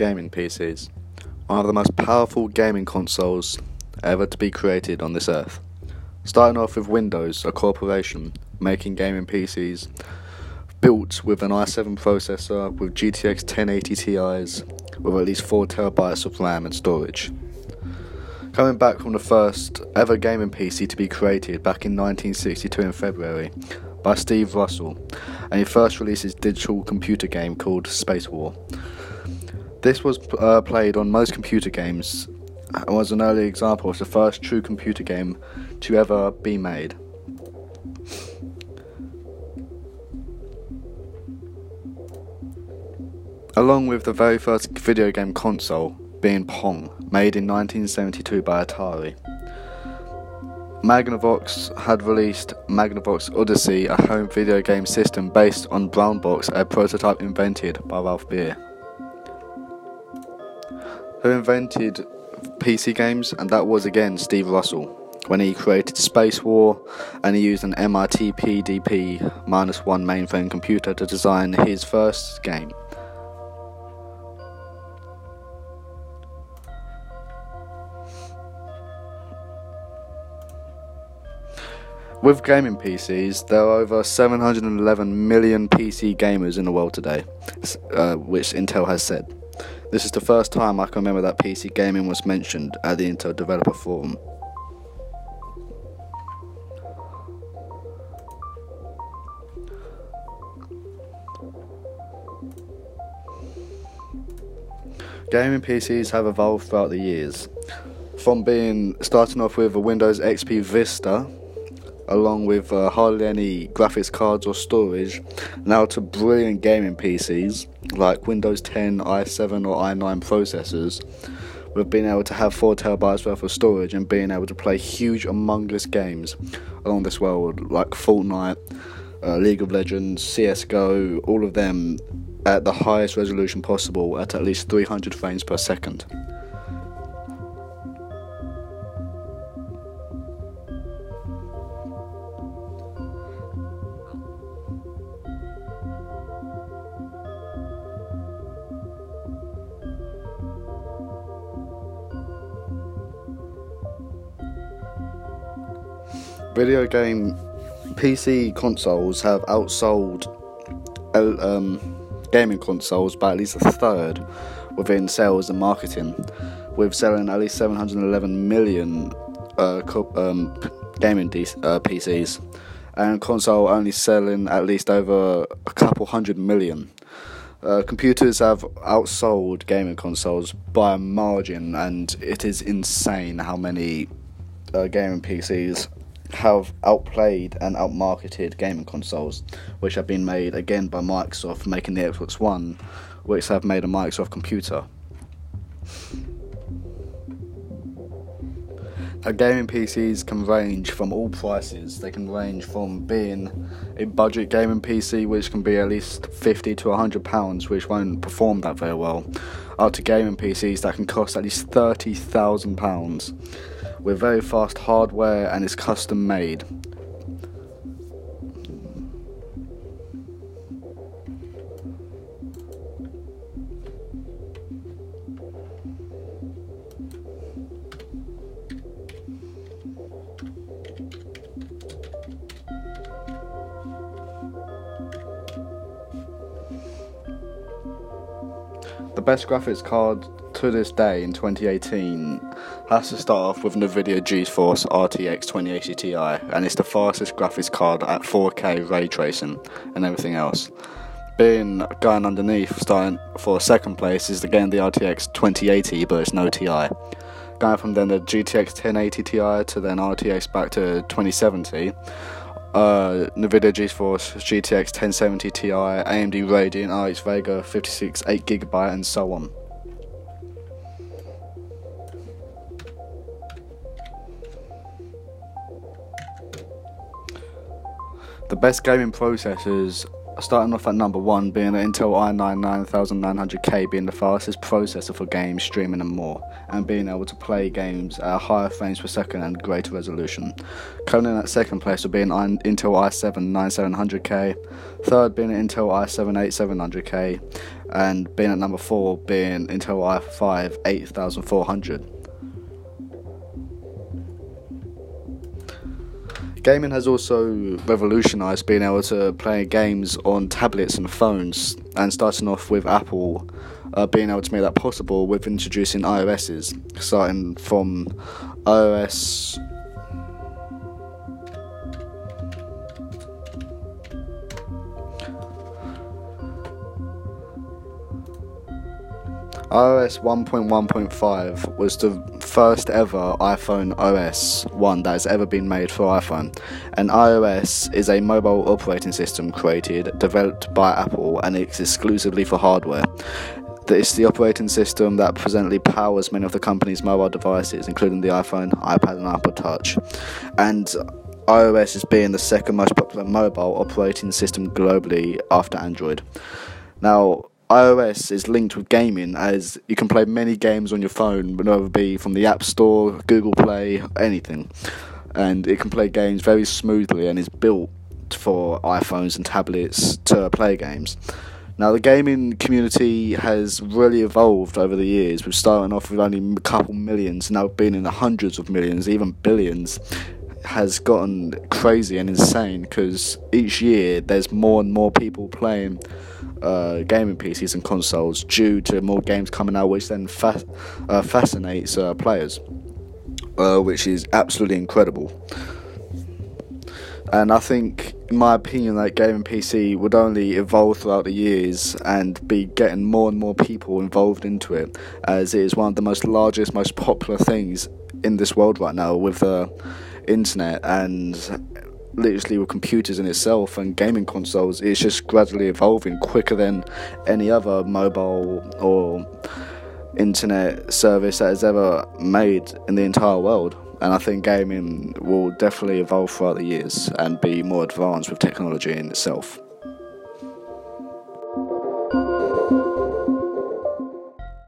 gaming PCs, one of the most powerful gaming consoles ever to be created on this earth. Starting off with Windows, a corporation making gaming PCs built with an i7 processor with GTX 1080 Ti's with at least 4 terabytes of RAM and storage. Coming back from the first ever gaming PC to be created back in 1962 in February by Steve Russell, and he first released his digital computer game called Spacewar. This was uh, played on most computer games and was an early example of the first true computer game to ever be made. Along with the very first video game console being Pong, made in 1972 by Atari. Magnavox had released Magnavox Odyssey, a home video game system based on Brown Box, a prototype invented by Ralph Baer. Who invented PC games, and that was again Steve Russell when he created Space War and he used an MIT PDP 1 mainframe computer to design his first game. With gaming PCs, there are over 711 million PC gamers in the world today, uh, which Intel has said. This is the first time I can remember that PC gaming was mentioned at the Intel Developer Forum. Gaming PCs have evolved throughout the years, from being starting off with a Windows XP Vista along with uh, hardly any graphics cards or storage, now to brilliant gaming PCs like Windows 10, i7, or i9 processors, with being able to have 4 terabytes worth of storage and being able to play huge, Among Us games along this world, like Fortnite, uh, League of Legends, CSGO, all of them at the highest resolution possible at at least 300 frames per second. Video game PC consoles have outsold uh, um, gaming consoles by at least a third within sales and marketing, with selling at least 711 million uh, um, gaming D- uh, PCs, and console only selling at least over a couple hundred million. Uh, computers have outsold gaming consoles by a margin, and it is insane how many uh, gaming PCs have outplayed and outmarketed gaming consoles, which have been made again by Microsoft, making the Xbox One, which have made a Microsoft computer. Now, gaming PCs can range from all prices. They can range from being a budget gaming PC, which can be at least 50 to 100 pounds, which won't perform that very well, up to gaming PCs that can cost at least 30,000 pounds with very fast hardware and is custom made. The best graphics card to this day in 2018 has to start off with NVIDIA GeForce RTX 2080 Ti, and it's the fastest graphics card at 4K ray tracing and everything else. Being going underneath, starting for second place, is again the RTX 2080, but it's no Ti. Going from then the GTX 1080 Ti to then RTX back to 2070. Uh, NVIDIA GeForce GTX 1070 Ti, AMD Radeon RX Vega 56 8GB, and so on. The best gaming processors starting off at number one being the Intel i9 9900K being the fastest processor for games, streaming and more, and being able to play games at higher frames per second and greater resolution. Coming in at second place will be an Intel i7 9700K, third being an Intel i7 8700K, and being at number four being Intel i5 8400. Gaming has also revolutionised being able to play games on tablets and phones, and starting off with Apple uh, being able to make that possible with introducing iOSs, starting from iOS iOS 1.1.5 was the first ever iPhone OS one that has ever been made for iPhone. And iOS is a mobile operating system created, developed by Apple, and it's exclusively for hardware. It's the operating system that presently powers many of the company's mobile devices, including the iPhone, iPad, and Apple Touch. And iOS is being the second most popular mobile operating system globally after Android. Now, iOS is linked with gaming as you can play many games on your phone, whether it be from the App Store, Google Play, anything. And it can play games very smoothly and is built for iPhones and tablets to play games. Now, the gaming community has really evolved over the years. We're starting off with only a couple millions, now being in the hundreds of millions, even billions has gotten crazy and insane because each year there's more and more people playing uh, gaming PCs and consoles due to more games coming out, which then fa- uh, fascinates uh, players, uh, which is absolutely incredible. And I think, in my opinion, that gaming PC would only evolve throughout the years and be getting more and more people involved into it, as it is one of the most largest, most popular things in this world right now with the internet and literally with computers in itself and gaming consoles, it's just gradually evolving quicker than any other mobile or internet service that has ever made in the entire world. And I think gaming will definitely evolve throughout the years and be more advanced with technology in itself.